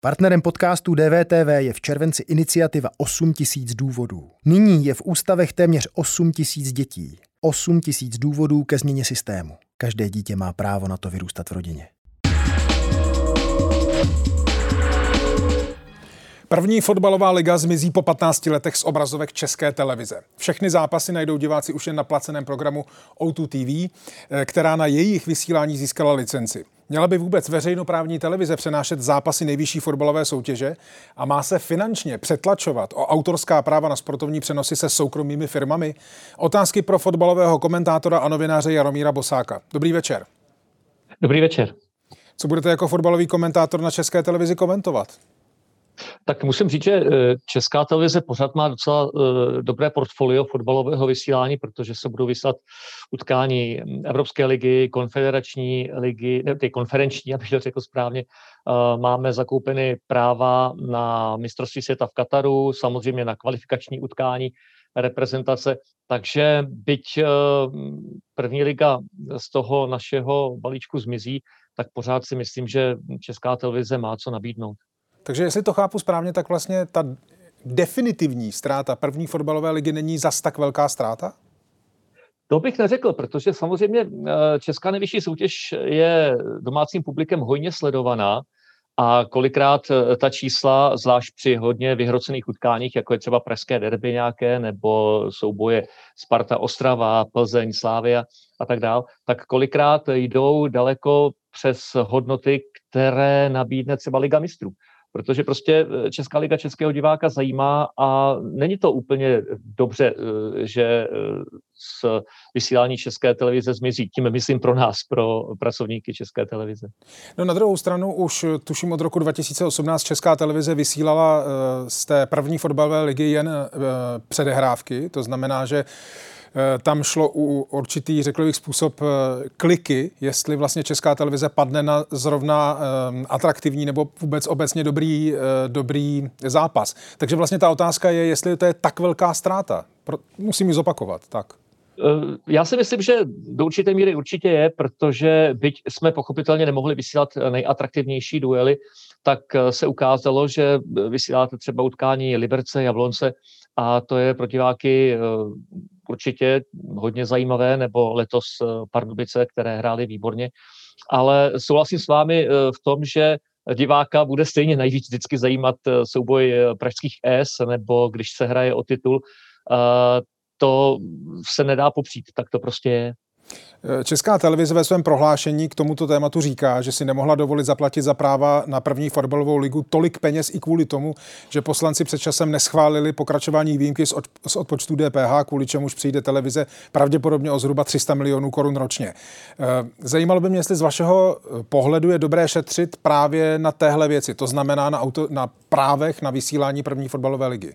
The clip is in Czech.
Partnerem podcastu DVTV je v červenci iniciativa 8 tisíc důvodů. Nyní je v ústavech téměř 8 tisíc dětí. 8 tisíc důvodů ke změně systému. Každé dítě má právo na to vyrůstat v rodině. První fotbalová liga zmizí po 15 letech z obrazovek České televize. Všechny zápasy najdou diváci už jen na placeném programu O2 TV, eh, která na jejich vysílání získala licenci. Měla by vůbec veřejnoprávní televize přenášet zápasy nejvyšší fotbalové soutěže a má se finančně přetlačovat o autorská práva na sportovní přenosy se soukromými firmami? Otázky pro fotbalového komentátora a novináře Jaromíra Bosáka. Dobrý večer. Dobrý večer. Co budete jako fotbalový komentátor na České televizi komentovat? Tak musím říct, že eh, Česká televize pořád má docela eh, dobré portfolio fotbalového vysílání, protože se budou vysílat utkání Evropské ligy, konfederační ligy, ne, ty konferenční, abych to řekl správně. Eh, máme zakoupeny práva na mistrovství světa v Kataru, samozřejmě na kvalifikační utkání reprezentace, takže byť první liga z toho našeho balíčku zmizí, tak pořád si myslím, že Česká televize má co nabídnout. Takže jestli to chápu správně, tak vlastně ta definitivní ztráta první fotbalové ligy není zas tak velká ztráta? To bych neřekl, protože samozřejmě eh, Česká nejvyšší soutěž je domácím publikem hojně sledovaná a kolikrát eh, ta čísla, zvlášť při hodně vyhrocených utkáních, jako je třeba Pražské derby nějaké, nebo souboje Sparta Ostrava, Plzeň, Slávia a tak dál, tak kolikrát jdou daleko přes hodnoty, které nabídne třeba Liga mistrů protože prostě eh, Česká liga českého diváka zajímá a není to úplně dobře, eh, že eh, z vysílání České televize zmizí. Tím myslím pro nás, pro pracovníky České televize. No na druhou stranu už tuším od roku 2018 Česká televize vysílala z té první fotbalové ligy jen předehrávky, to znamená, že tam šlo u určitý, řekl bych, způsob eh, kliky, jestli vlastně česká televize padne na zrovna eh, atraktivní nebo vůbec obecně dobrý, dobrý zápas. Takže vlastně ta otázka je, jestli to je tak velká ztráta. Musím ji zopakovat. Tak. Já si myslím, že do určité míry určitě je, protože byť jsme pochopitelně nemohli vysílat nejatraktivnější duely, tak se ukázalo, že vysíláte třeba utkání Liberce, Jablonce a to je pro diváky určitě hodně zajímavé, nebo letos eh, Pardubice, které hrály výborně. Ale souhlasím s vámi eh, v tom, že diváka bude stejně nejvíc vždycky zajímat eh, souboj pražských S, nebo když se hraje o titul, to se nedá popřít, tak to prostě je. Česká televize ve svém prohlášení k tomuto tématu říká, že si nemohla dovolit zaplatit za práva na první fotbalovou ligu tolik peněz i kvůli tomu, že poslanci před časem neschválili pokračování výjimky z, od, z odpočtu DPH, kvůli čemuž přijde televize pravděpodobně o zhruba 300 milionů korun ročně. Eh, zajímalo by mě, jestli z vašeho pohledu je dobré šetřit právě na téhle věci, to znamená na, auto, na právech na vysílání první fotbalové ligy.